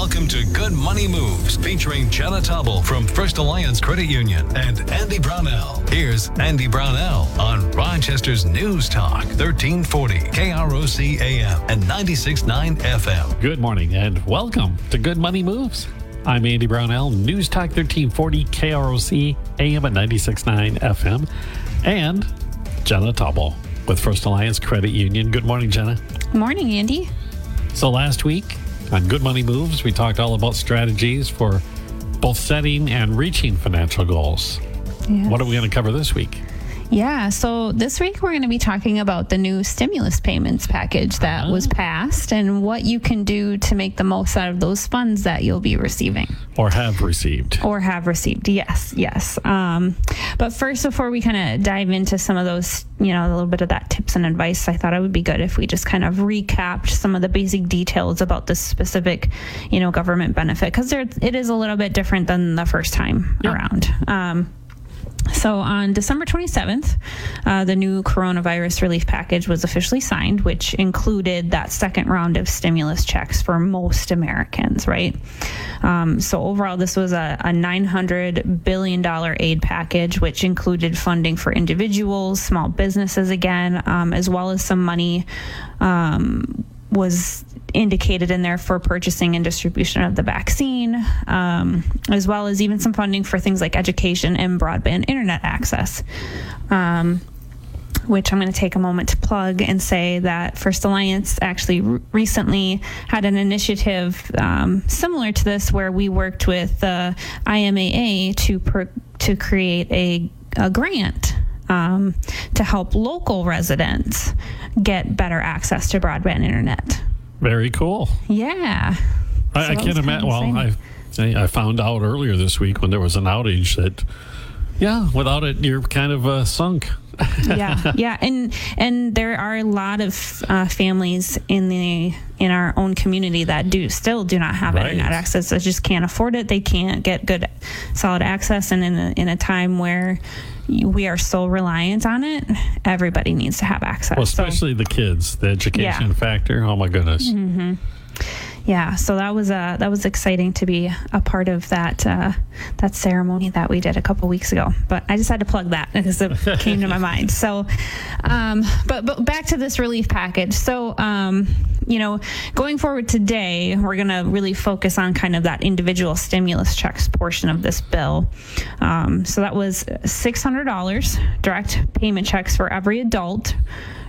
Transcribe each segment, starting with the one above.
Welcome to Good Money Moves featuring Jenna Taubel from First Alliance Credit Union and Andy Brownell. Here's Andy Brownell on Rochester's News Talk 1340 KROC AM and 96.9 FM. Good morning and welcome to Good Money Moves. I'm Andy Brownell, News Talk 1340 KROC AM at 96.9 FM, and Jenna Taubel with First Alliance Credit Union. Good morning, Jenna. Morning, Andy. So last week on Good Money Moves, we talked all about strategies for both setting and reaching financial goals. Yes. What are we going to cover this week? Yeah, so this week we're going to be talking about the new stimulus payments package that was passed and what you can do to make the most out of those funds that you'll be receiving Or have received? or have received. Yes, yes. Um, but first, before we kind of dive into some of those, you know, a little bit of that tips and advice, I thought it would be good if we just kind of recapped some of the basic details about this specific, you know, government benefit because it is a little bit different than the first time around. Um, so on December 27th, uh, the new coronavirus relief package was officially signed, which included that second round of stimulus checks for most Americans, right? Um, so overall, this was a, a $900 billion aid package, which included funding for individuals, small businesses again, um, as well as some money um, was indicated in there for purchasing and distribution of the vaccine, um, as well as even some funding for things like education and broadband internet access. Um, which I'm going to take a moment to plug and say that First Alliance actually re- recently had an initiative um, similar to this where we worked with the IMAA to per- to create a, a grant um, to help local residents get better access to broadband internet. Very cool. Yeah. I, So I can't imagine. Well, I. I found out earlier this week when there was an outage that, yeah, without it, you're kind of uh, sunk. yeah, yeah, and and there are a lot of uh, families in the in our own community that do still do not have Right. internet access. They just can't afford it. They can't get good, solid access, and in a, in a time where we are so reliant on it, everybody needs to have access. Well, So- especially the kids, the education Yeah. factor. Oh my goodness. yeah so that was uh that was exciting to be a part of that uh that ceremony that we did a couple weeks ago but i just had to plug that because it came to my mind so um but but back to this relief package so um you know going forward today we're going to really focus on kind of that individual stimulus checks portion of this bill um, so that was $600 direct payment checks for every adult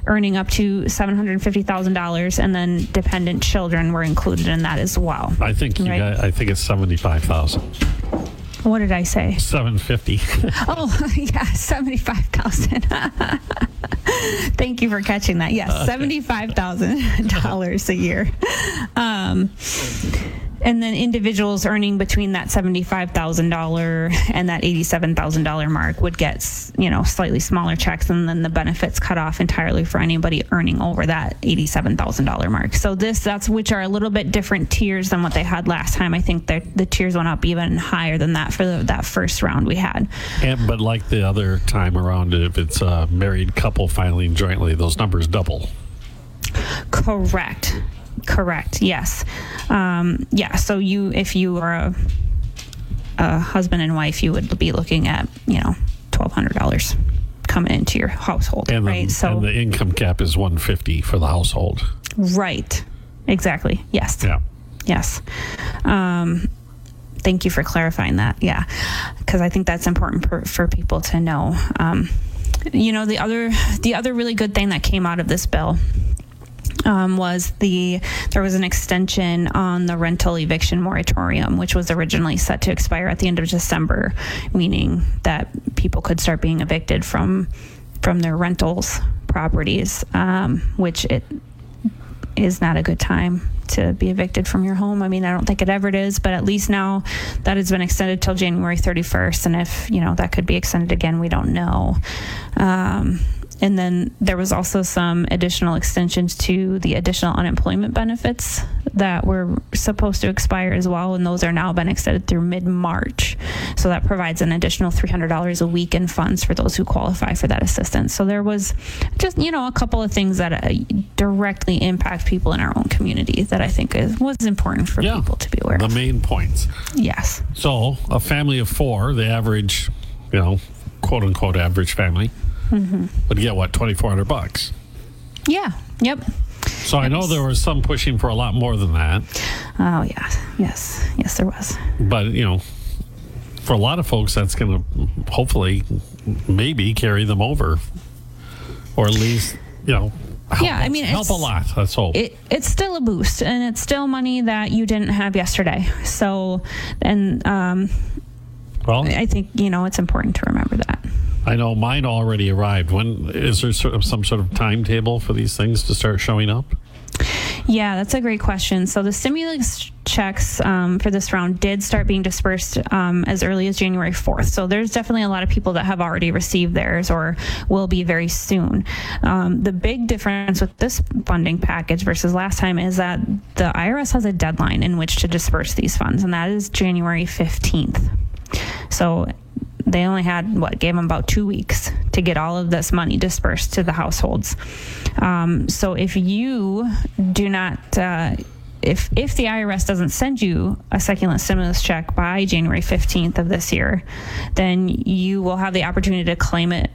earning up to $750,000 and then dependent children were included in that as well. I think you Right. got, I think it's seventy five thousand. What did I say? Seven fifty. Oh, yeah, 75,000. Thank you for catching that. Yes, $75,000 a year. Um, and then individuals earning between that $75,000 and that $87,000 mark would get, you know, slightly smaller checks and then the benefits cut off entirely for anybody earning over that $87,000 mark. So this that's which are a little bit different tiers than what they had last time. I think that the tiers went up even higher than that for the, that first round we had. and but like the other time around, if it's a married couple filing jointly, those numbers double. Correct. Correct. Yes. Um, yeah. So you, if you are a, a husband and wife, you would be looking at you know twelve hundred dollars coming into your household, And the, right? So and the income cap is one fifty for the household. right. Exactly. Yes. Yeah. Yes. Um, thank you for clarifying that. Yeah, because I think that's important for, for people to know. Um, you know, the other the other really good thing that came out of this bill um, was the there was an extension on the rental eviction moratorium, which was originally set to expire at the end of December, meaning that people could start being evicted from from their rentals properties, um, which it is not a good time to be evicted from your home. I mean, I don't think it ever is, but at least now that has been extended till January 31st. And if, you know, that could be extended again, we don't know. Um, and then there was also some additional extensions to the additional unemployment benefits that were supposed to expire as well, and those are now been extended through mid March. So that provides an additional $300 a week in funds for those who qualify for that assistance. So there was just, you know, a couple of things that uh, directly impact people in our own community that I think is, was important for Yeah. people to be aware The of. main points. Yes. So, a family of four, the average, you know, quote unquote average family, Mm-hmm. would get what, 2400 bucks. Yeah. Yep. So, I know there was some pushing for a lot more than that, Oh, yeah. Yes. Yes, there was. but, you know, for a lot of folks, that's going to hopefully maybe carry them over or at least, you know, help, Yeah, I mean, help a lot. Let's hope. it, it's still a boost and it's still money that you didn't have yesterday. So, and um, well, I think, you know, it's important to remember that. I know mine already arrived. When is there sort of some sort of timetable for these things to start showing up? Yeah, that's a great question. So the stimulus checks um, for this round did start being dispersed um, as early as January 4th. So there's definitely a lot of people that have already received theirs or will be very soon. Um, the big difference with this funding package versus last time is that the IRS has a deadline in which to disperse these funds, and that is January 15th. So they only had what gave them about two weeks to get all of this money dispersed to the households. Um, so if you do not, uh, if if the IRS doesn't send you a succulent stimulus check by January fifteenth of this year, then you will have the opportunity to claim it.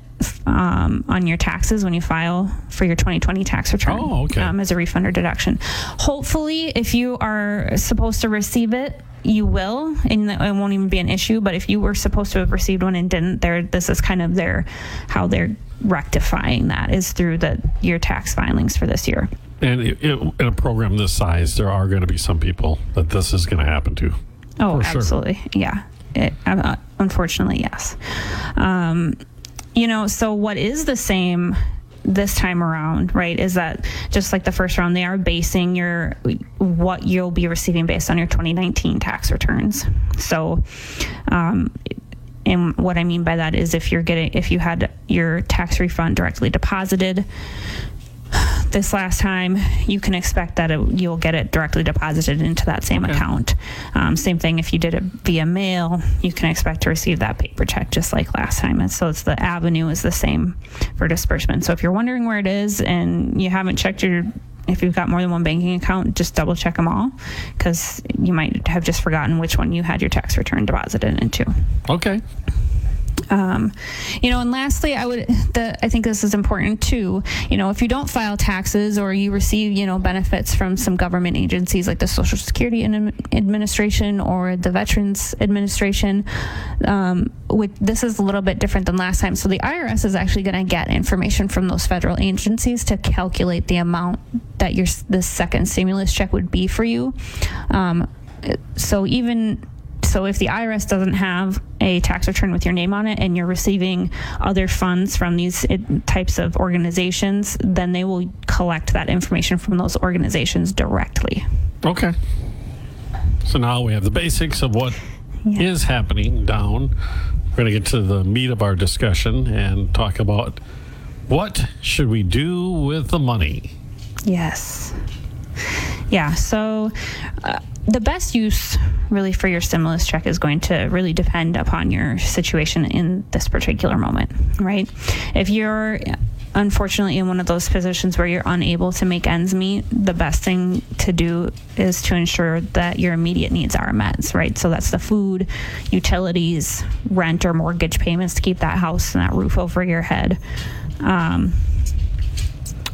Um, on your taxes when you file for your 2020 tax return Oh, okay. um, as a refund or deduction. Hopefully, if you are supposed to receive it, you will, and it won't even be an issue. But if you were supposed to have received one and didn't, there, this is kind of their how they're rectifying that is through the your tax filings for this year. And it, it, in a program this size, there are going to be some people that this is going to happen to. Oh, For sure. absolutely. Yeah. It, uh, unfortunately, yes. Um, you know, so what is the same this time around, right? Is that just like the first round, they are basing your what you'll be receiving based on your 2019 tax returns. So, um, and what I mean by that is if you're getting if you had your tax refund directly deposited this last time, you can expect that it, you'll get it directly deposited into that same Okay. account. Um, same thing if you did it via mail, you can expect to receive that paper check just like last time. And so it's the avenue is the same for disbursement. So if you're wondering where it is and you haven't checked your if you've got more than one banking account, just double check them all because you might have just forgotten which one you had your tax return deposited into. Okay. Um, you know, and lastly, I would, the, I think this is important too. You know, if you don't file taxes or you receive, you know, benefits from some government agencies like the Social Security Administration or the Veterans Administration, um, which this is a little bit different than last time. So the IRS is actually going to get information from those federal agencies to calculate the amount that your the second stimulus check would be for you. Um, so even so if the IRS doesn't have a tax return with your name on it and you're receiving other funds from these types of organizations, then they will collect that information from those organizations directly. Okay. So now we have the basics of what is Yeah. happening down. We're going to get to the meat of our discussion and talk about what should we do with the money. Yes. Yeah. So uh, the best use really for your stimulus check is going to really depend upon your situation in this particular moment, right? If you're unfortunately in one of those positions where you're unable to make ends meet, the best thing to do is to ensure that your immediate needs are met, right? So that's the food, utilities, rent or mortgage payments to keep that house and that roof over your head. Um,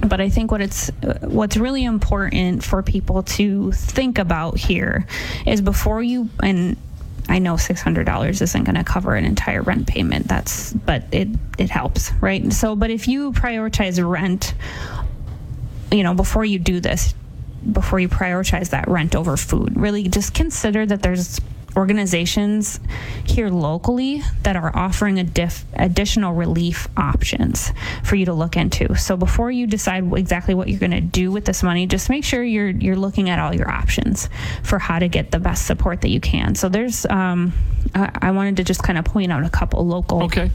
but I think what it's what's really important for people to think about here is before you and I know six hundred dollars isn't going to cover an entire rent payment. That's but it it helps, right? So, but if you prioritize rent, you know, before you do this, before you prioritize that rent over food, really just consider that there's organizations here locally that are offering diff, additional relief options for you to look into. So before you decide exactly what you're going to do with this money, just make sure you're you're looking at all your options for how to get the best support that you can. So there's um, I, I wanted to just kind of point out a couple local Okay.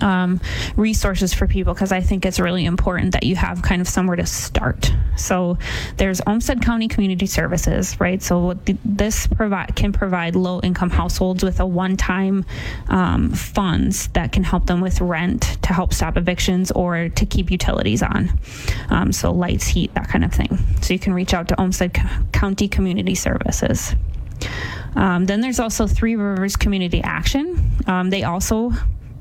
Um, resources for people because I think it's really important that you have kind of somewhere to start. So there's Olmsted County Community Services, right? So this provide can provide low income households with a one time um, funds that can help them with rent to help stop evictions or to keep utilities on. Um, so lights, heat, that kind of thing. So you can reach out to Olmsted C- County Community Services. Um, then there's also Three Rivers Community Action. Um, they also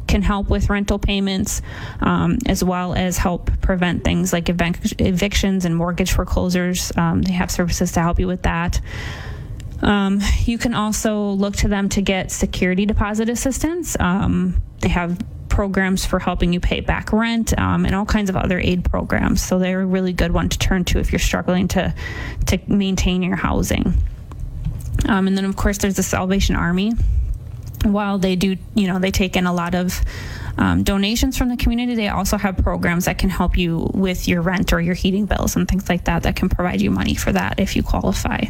can help with rental payments um, as well as help prevent things like evic- evictions and mortgage foreclosures. Um, they have services to help you with that. Um, you can also look to them to get security deposit assistance. Um, they have programs for helping you pay back rent um, and all kinds of other aid programs. So they're a really good one to turn to if you're struggling to to maintain your housing. Um, and then, of course, there's the Salvation Army. While they do, you know, they take in a lot of um, donations from the community, they also have programs that can help you with your rent or your heating bills and things like that that can provide you money for that if you qualify.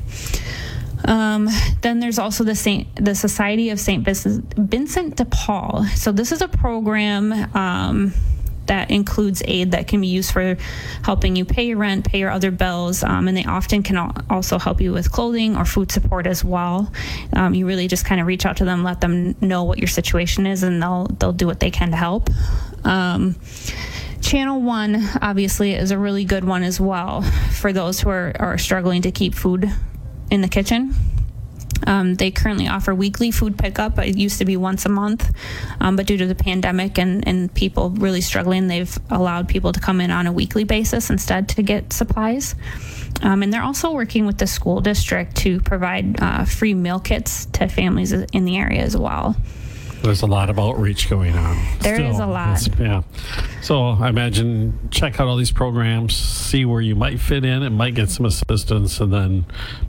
Um, then there's also the Saint, the Society of Saint Vincent de Paul. So this is a program um, that includes aid that can be used for helping you pay your rent, pay your other bills, um, and they often can also help you with clothing or food support as well. Um, you really just kind of reach out to them, let them know what your situation is, and they'll they'll do what they can to help. Um, Channel One obviously is a really good one as well for those who are, are struggling to keep food in the kitchen. Um, they currently offer weekly food pickup. It used to be once a month, um, but due to the pandemic and, and people really struggling, they've allowed people to come in on a weekly basis instead to get supplies. Um, and they're also working with the school district to provide uh, free meal kits to families in the area as well. There's a lot of outreach going on. There Still, is a lot. Yeah. So I imagine check out all these programs, see where you might fit in, and might get some assistance, and then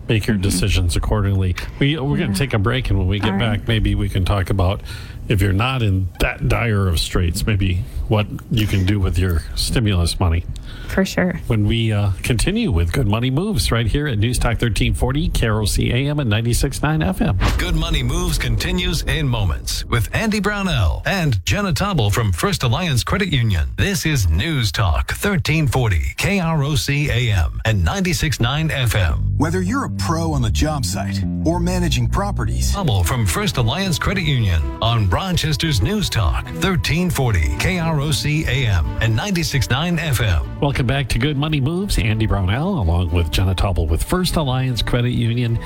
make Mm-hmm. your decisions accordingly. We, we're going to take a break, and when we get All right. back, maybe we can talk about if you're not in that dire of straits, maybe what you can do with your stimulus money For sure. when we uh, continue with Good Money Moves right here at News Talk 1340, KROC AM and 96.9 FM. Good Money Moves continues in moments with Andy Brownell and Jenna Taubel from First Alliance Credit Union. This is News Talk 1340, KROC AM and 96.9 FM. Whether you're a pro on the job site or managing properties, Taubel from First Alliance Credit Union on Rochester's News Talk 1340, KROC AM and 96.9 FM. Welcome back to Good Money Moves. Andy Brownell, along with Jenna Taubel with First Alliance Credit Union.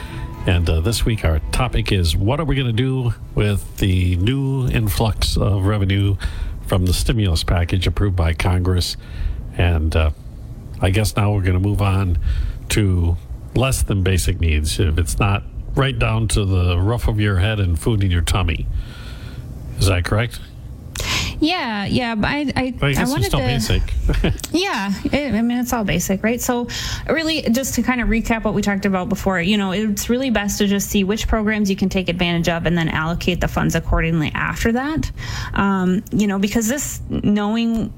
And uh, this week, our topic is what are we going to do with the new influx of revenue from the stimulus package approved by Congress? And uh, I guess now we're going to move on to less than basic needs. If it's not right down to the roof of your head and food in your tummy. Is that correct? Yeah, yeah. But I, I, I guess it's wanted still to. basic. Yeah, it, I mean it's all basic, right? So, really, just to kind of recap what we talked about before, you know, it's really best to just see which programs you can take advantage of, and then allocate the funds accordingly after that. Um, you know, because this knowing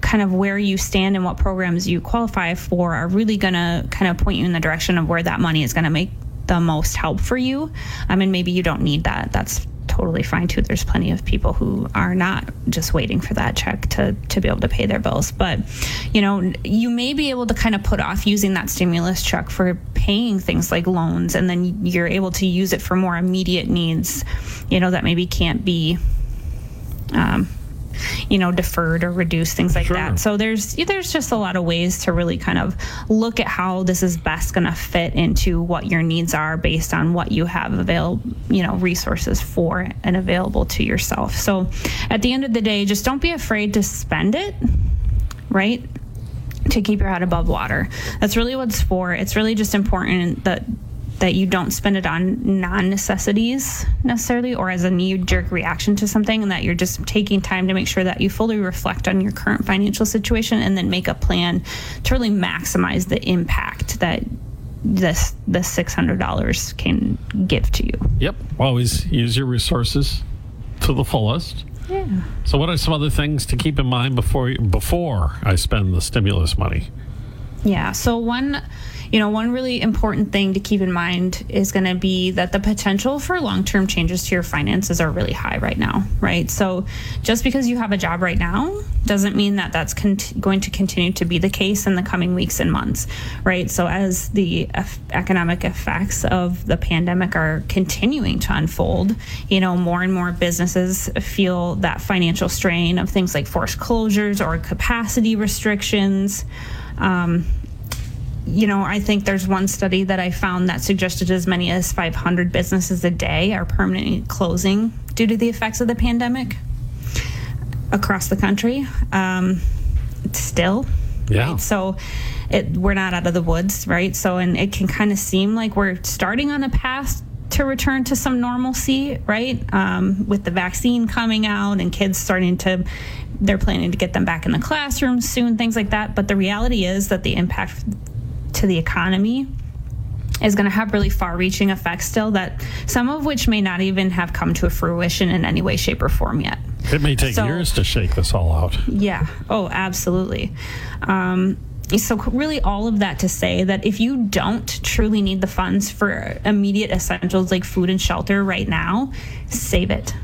kind of where you stand and what programs you qualify for are really going to kind of point you in the direction of where that money is going to make the most help for you. I mean, maybe you don't need that. That's totally fine too. There's plenty of people who are not just waiting for that check to to be able to pay their bills. But you know, you may be able to kind of put off using that stimulus check for paying things like loans, and then you're able to use it for more immediate needs. You know, that maybe can't be. Um, you know deferred or reduced things like Sure. that. So there's there's just a lot of ways to really kind of look at how this is best going to fit into what your needs are based on what you have available you know resources for and available to yourself. So at the end of the day just don't be afraid to spend it right to keep your head above water. That's really what it's for. It's really just important that that you don't spend it on non-necessities necessarily or as a knee-jerk reaction to something and that you're just taking time to make sure that you fully reflect on your current financial situation and then make a plan to really maximize the impact that this the $600 can give to you Yep. Always use your resources to the fullest. yeah So, what are some other things to keep in mind before before I spend the stimulus money? Yeah. So one, you know, one really important thing to keep in mind is going to be that the potential for long term changes to your finances are really high right now, right? So just because you have a job right now doesn't mean that that's con- going to continue to be the case in the coming weeks and months, right? So as the economic effects of the pandemic are continuing to unfold, you know, more and more businesses feel that financial strain of things like forced closures or capacity restrictions. Um, you know, I think there's one study that I found that suggested as many as 500 businesses a day are permanently closing due to the effects of the pandemic across the country. Um, still, yeah. Right? So it, we're not out of the woods, right? So, and it can kind of seem like we're starting on a path to return to some normalcy, right? Um, with the vaccine coming out and kids starting to, they're planning to get them back in the classrooms soon, things like that. But the reality is that the impact to the economy is going to have really far reaching effects still that some of which may not even have come to a fruition in any way shape or form yet. It may take so, years to shake this all out. Yeah. Oh absolutely. Um, so really all of that to say that if you don't truly need the funds for immediate essentials like food and shelter right now save it.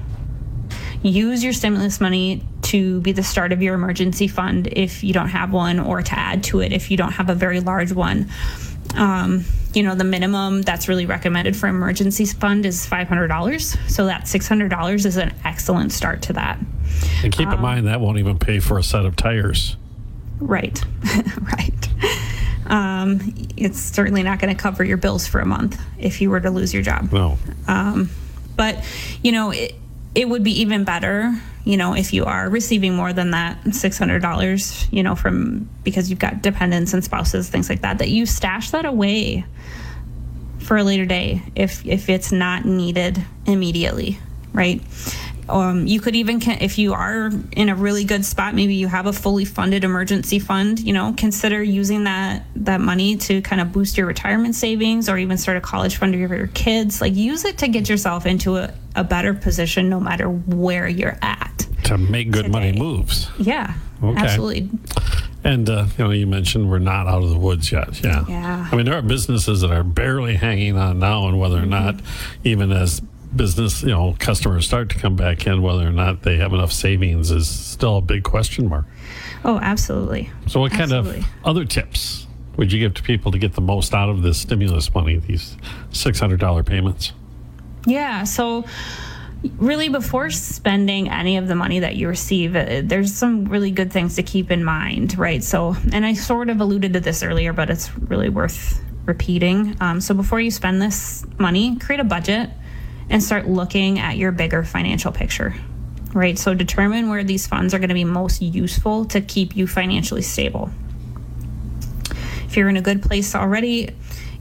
Use your stimulus money to be the start of your emergency fund if you don't have one, or to add to it if you don't have a very large one. Um, you know, the minimum that's really recommended for emergency fund is $500. So that $600 is an excellent start to that. And keep um, in mind that won't even pay for a set of tires. Right, right. Um, it's certainly not going to cover your bills for a month if you were to lose your job. No. Um, but, you know, it, it would be even better you know if you are receiving more than that $600 you know from because you've got dependents and spouses things like that that you stash that away for a later day if if it's not needed immediately right? Um, you could even if you are in a really good spot maybe you have a fully funded emergency fund you know consider using that that money to kind of boost your retirement savings or even start a college fund for your kids. Like use it to get yourself into a, a better position no matter where you're at to make good today. money moves yeah okay. absolutely and uh, you know, you mentioned we're not out of the woods yet. Yeah. Yeah. I mean, there are businesses that are barely hanging on now, and whether or not, mm-hmm. even as business, you know, customers start to come back in, whether or not they have enough savings is still a big question mark. Oh, absolutely. So, what kind absolutely. of other tips would you give to people to get the most out of this stimulus money, these $600 payments? Yeah. So, really, before spending any of the money that you receive, uh, there's some really good things to keep in mind, right? So, and I sort of alluded to this earlier, but it's really worth repeating. Um, so, before you spend this money, create a budget and start looking at your bigger financial picture, right? So determine where these funds are going to be most useful to keep you financially stable. If you're in a good place already,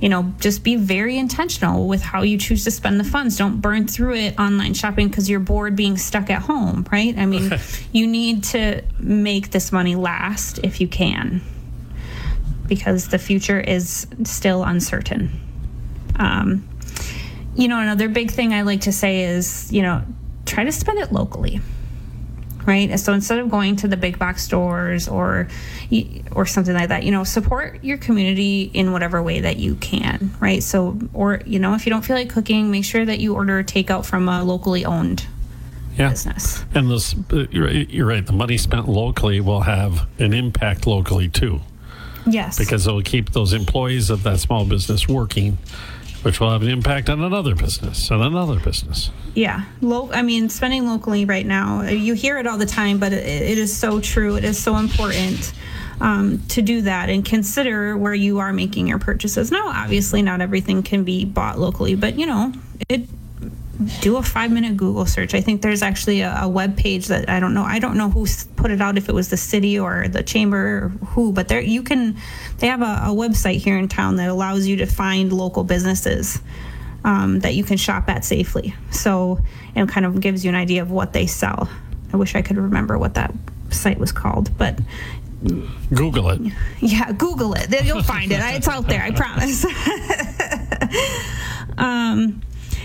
you know, just be very intentional with how you choose to spend the funds. Don't burn through it online shopping because you're bored being stuck at home, right? I mean, you need to make this money last if you can because the future is still uncertain. Um, you know, another big thing I like to say is, you know, try to spend it locally. Right. So instead of going to the big box stores or or something like that, you know, support your community in whatever way that you can. Right. So, or you know, if you don't feel like cooking, make sure that you order a takeout from a locally owned yeah. business. And this, you're right. The money spent locally will have an impact locally too. Yes. Because it will keep those employees of that small business working which will have an impact on another business and another business. Yeah, Lo- I mean, spending locally right now, you hear it all the time, but it, it is so true. It is so important um, to do that and consider where you are making your purchases. Now, obviously, not everything can be bought locally, but you know, it do a five minute Google search. I think there's actually a, a, web page that I don't know. I don't know who put it out, if it was the city or the chamber or who, but there you can. They have a, a website here in town that allows you to find local businesses um, that you can shop at safely. So it kind of gives you an idea of what they sell. I wish I could remember what that site was called, but Google it. Yeah, Google it. You'll find it. It's out there. I promise. um,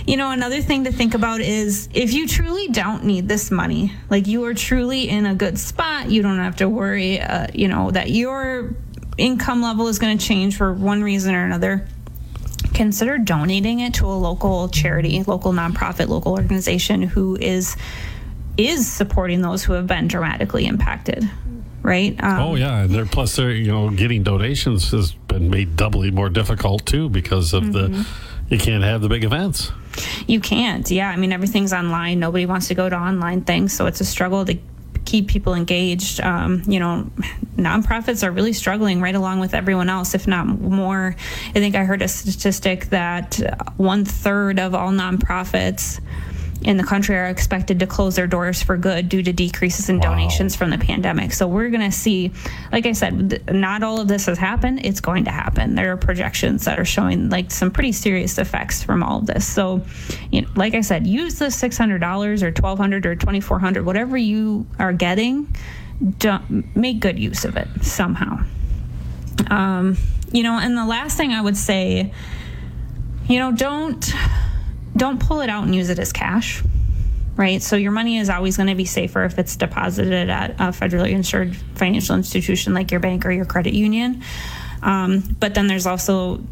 you know, another thing to think about is if you truly don't need this money, like you are truly in a good spot, you don't have to worry, uh, you know, that you're income level is going to change for one reason or another, consider donating it to a local charity, local nonprofit, local organization who is is supporting those who have been dramatically impacted. Right. Um, oh yeah, and they're plus they're you know getting donations has been made doubly more difficult too because of mm-hmm. the you can't have the big events. You can't. Yeah, I mean everything's online. Nobody wants to go to online things, so it's a struggle to keep people engaged. Um, you know, nonprofits are really struggling right along with everyone else, if not more. I think I heard a statistic that one third of all nonprofits in the country are expected to close their doors for good due to decreases in wow. donations from the pandemic. So we're going to see, like I said, not all of this has happened. It's going to happen. There are projections that are showing like some pretty serious effects from all of this. So, you know, like I said, use the six hundred dollars or twelve hundred or twenty four hundred, whatever you are getting. Don't make good use of it somehow. Um, you know, and the last thing I would say, you know, don't don't pull it out and use it as cash right? So your money is always going to be safer if it's deposited at a federally insured financial institution like your bank or your credit union. Um, but then there's also,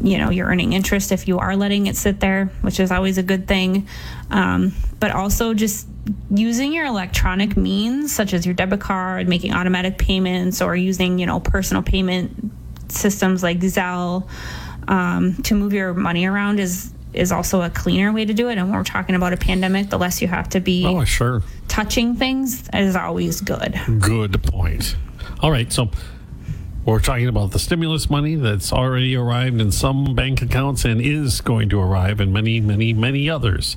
you know, you're earning interest if you are letting it sit there, which is always a good thing. Um, but also just using your electronic means, such as your debit card, making automatic payments, or using, you know, personal payment systems like Zelle um, to move your money around is is also a cleaner way to do it. And when we're talking about a pandemic, the less you have to be oh, sure. touching things is always good. Good point. All right. So we're talking about the stimulus money that's already arrived in some bank accounts and is going to arrive in many, many, many others.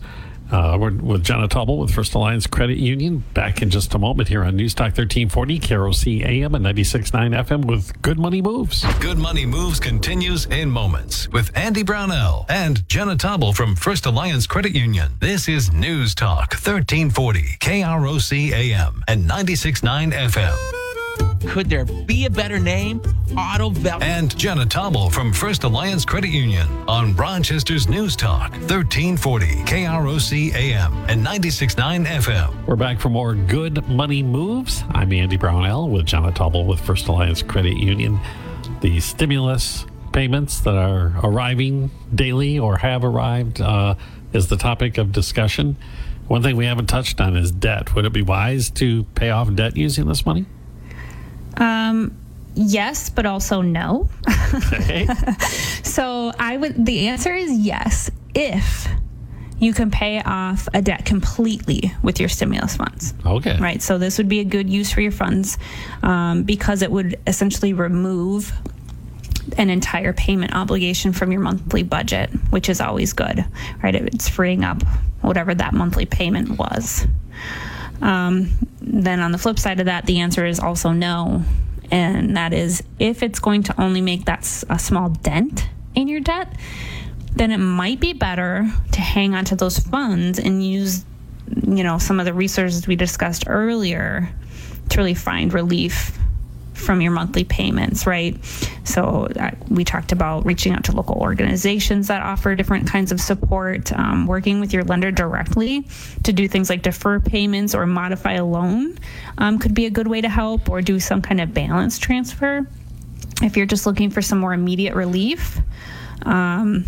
Uh, we're with Jenna Taubel with First Alliance Credit Union. Back in just a moment here on News Talk 1340, KROC AM and 96.9 FM with Good Money Moves. Good Money Moves continues in moments with Andy Brownell and Jenna Taubel from First Alliance Credit Union. This is News Talk 1340, KROC AM and 96.9 FM. Could there be a better name? Auto Val. And Jenna Taubel from First Alliance Credit Union on Rochester's News Talk, 1340 KROC AM and 96.9 FM. We're back for more good money moves. I'm Andy Brownell with Jenna Taubel with First Alliance Credit Union. The stimulus payments that are arriving daily or have arrived uh, is the topic of discussion. One thing we haven't touched on is debt. Would it be wise to pay off debt using this money? Um, yes, but also no. Okay. so I would. The answer is yes if you can pay off a debt completely with your stimulus funds. Okay. Right. So this would be a good use for your funds um, because it would essentially remove an entire payment obligation from your monthly budget, which is always good, right? It's freeing up whatever that monthly payment was. Um, then on the flip side of that, the answer is also no. And that is if it's going to only make that a small dent in your debt, then it might be better to hang on to those funds and use, you know, some of the resources we discussed earlier to really find relief from your monthly payments, right? So uh, we talked about reaching out to local organizations that offer different kinds of support, um, working with your lender directly to do things like defer payments or modify a loan um, could be a good way to help, or do some kind of balance transfer. If you're just looking for some more immediate relief, um,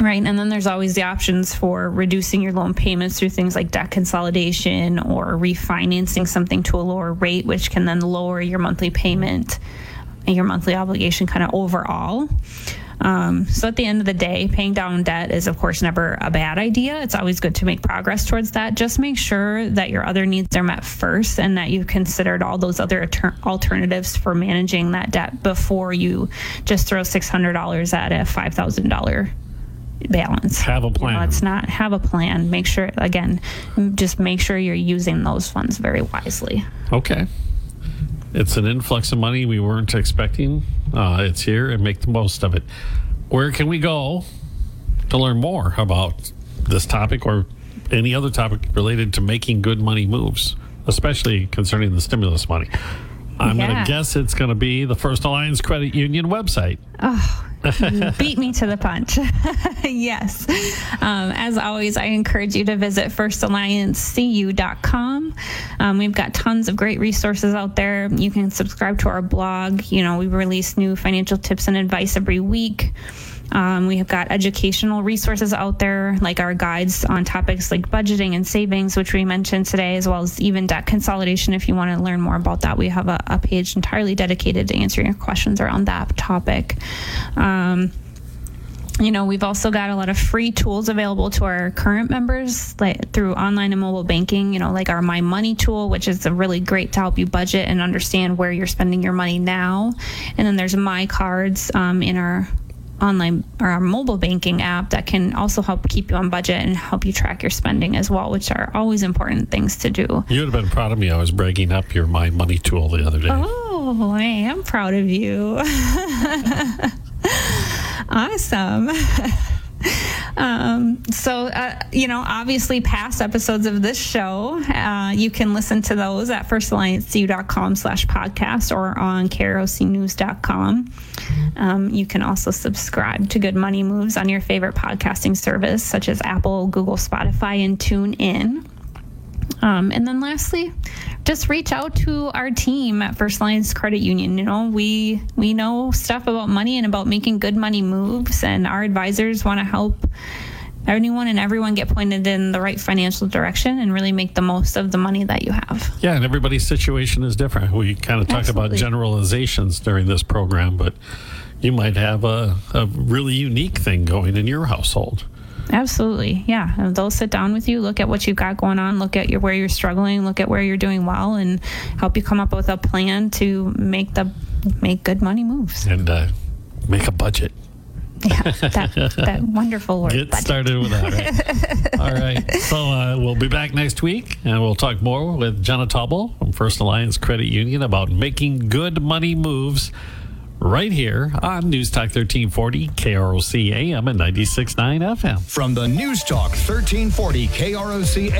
Right. And then there's always the options for reducing your loan payments through things like debt consolidation or refinancing something to a lower rate, which can then lower your monthly payment and your monthly obligation kind of overall. Um, so at the end of the day, paying down debt is, of course, never a bad idea. It's always good to make progress towards that. Just make sure that your other needs are met first and that you've considered all those other alter- alternatives for managing that debt before you just throw $600 at a $5,000 balance. Have a plan. You know, it's not have a plan. Make sure again, just make sure you're using those funds very wisely. Okay. It's an influx of money we weren't expecting. Uh, it's here and make the most of it. Where can we go to learn more about this topic or any other topic related to making good money moves, especially concerning the stimulus money? I'm going to guess it's going to be the First Alliance Credit Union website. You beat me to the punch. yes. Um, as always, I encourage you to visit firstalliancecu.com. Um, we've got tons of great resources out there. You can subscribe to our blog. You know, we release new financial tips and advice every week. Um, we have got educational resources out there, like our guides on topics like budgeting and savings, which we mentioned today, as well as even debt consolidation. If you want to learn more about that, we have a, a page entirely dedicated to answering your questions around that topic. Um, you know, we've also got a lot of free tools available to our current members like through online and mobile banking, you know, like our My Money tool, which is really great to help you budget and understand where you're spending your money now. And then there's My Cards um, in our online or our mobile banking app that can also help keep you on budget and help you track your spending as well, which are always important things to do. You would have been proud of me. I was bragging up your My Money tool the other day. Oh, I am proud of you. awesome. Um, so, uh, you know, obviously, past episodes of this show, uh, you can listen to those at firstalliancecu.com slash podcast or on krocnews.com. Um, you can also subscribe to Good Money Moves on your favorite podcasting service, such as Apple, Google, Spotify, and TuneIn. Um, and then lastly, just reach out to our team at First Alliance Credit Union. You know, we we know stuff about money and about making good money moves, and our advisors want to help anyone and everyone get pointed in the right financial direction and really make the most of the money that you have. Yeah, and everybody's situation is different. We kind of talk about generalizations during this program, but you might have a, a really unique thing going in your household. Absolutely, yeah. And They'll sit down with you, look at what you've got going on, look at your where you're struggling, look at where you're doing well, and help you come up with a plan to make the make good money moves. and uh, make a budget. Yeah, that that wonderful word. Get budget. started with that. Right? All right. So uh, we'll be back next week and we'll talk more with Jenna Taubel from First Alliance Credit Union about making good money moves right here on News Talk 1340 KROC AM and 96.9 FM. From the News Talk 1340 KROC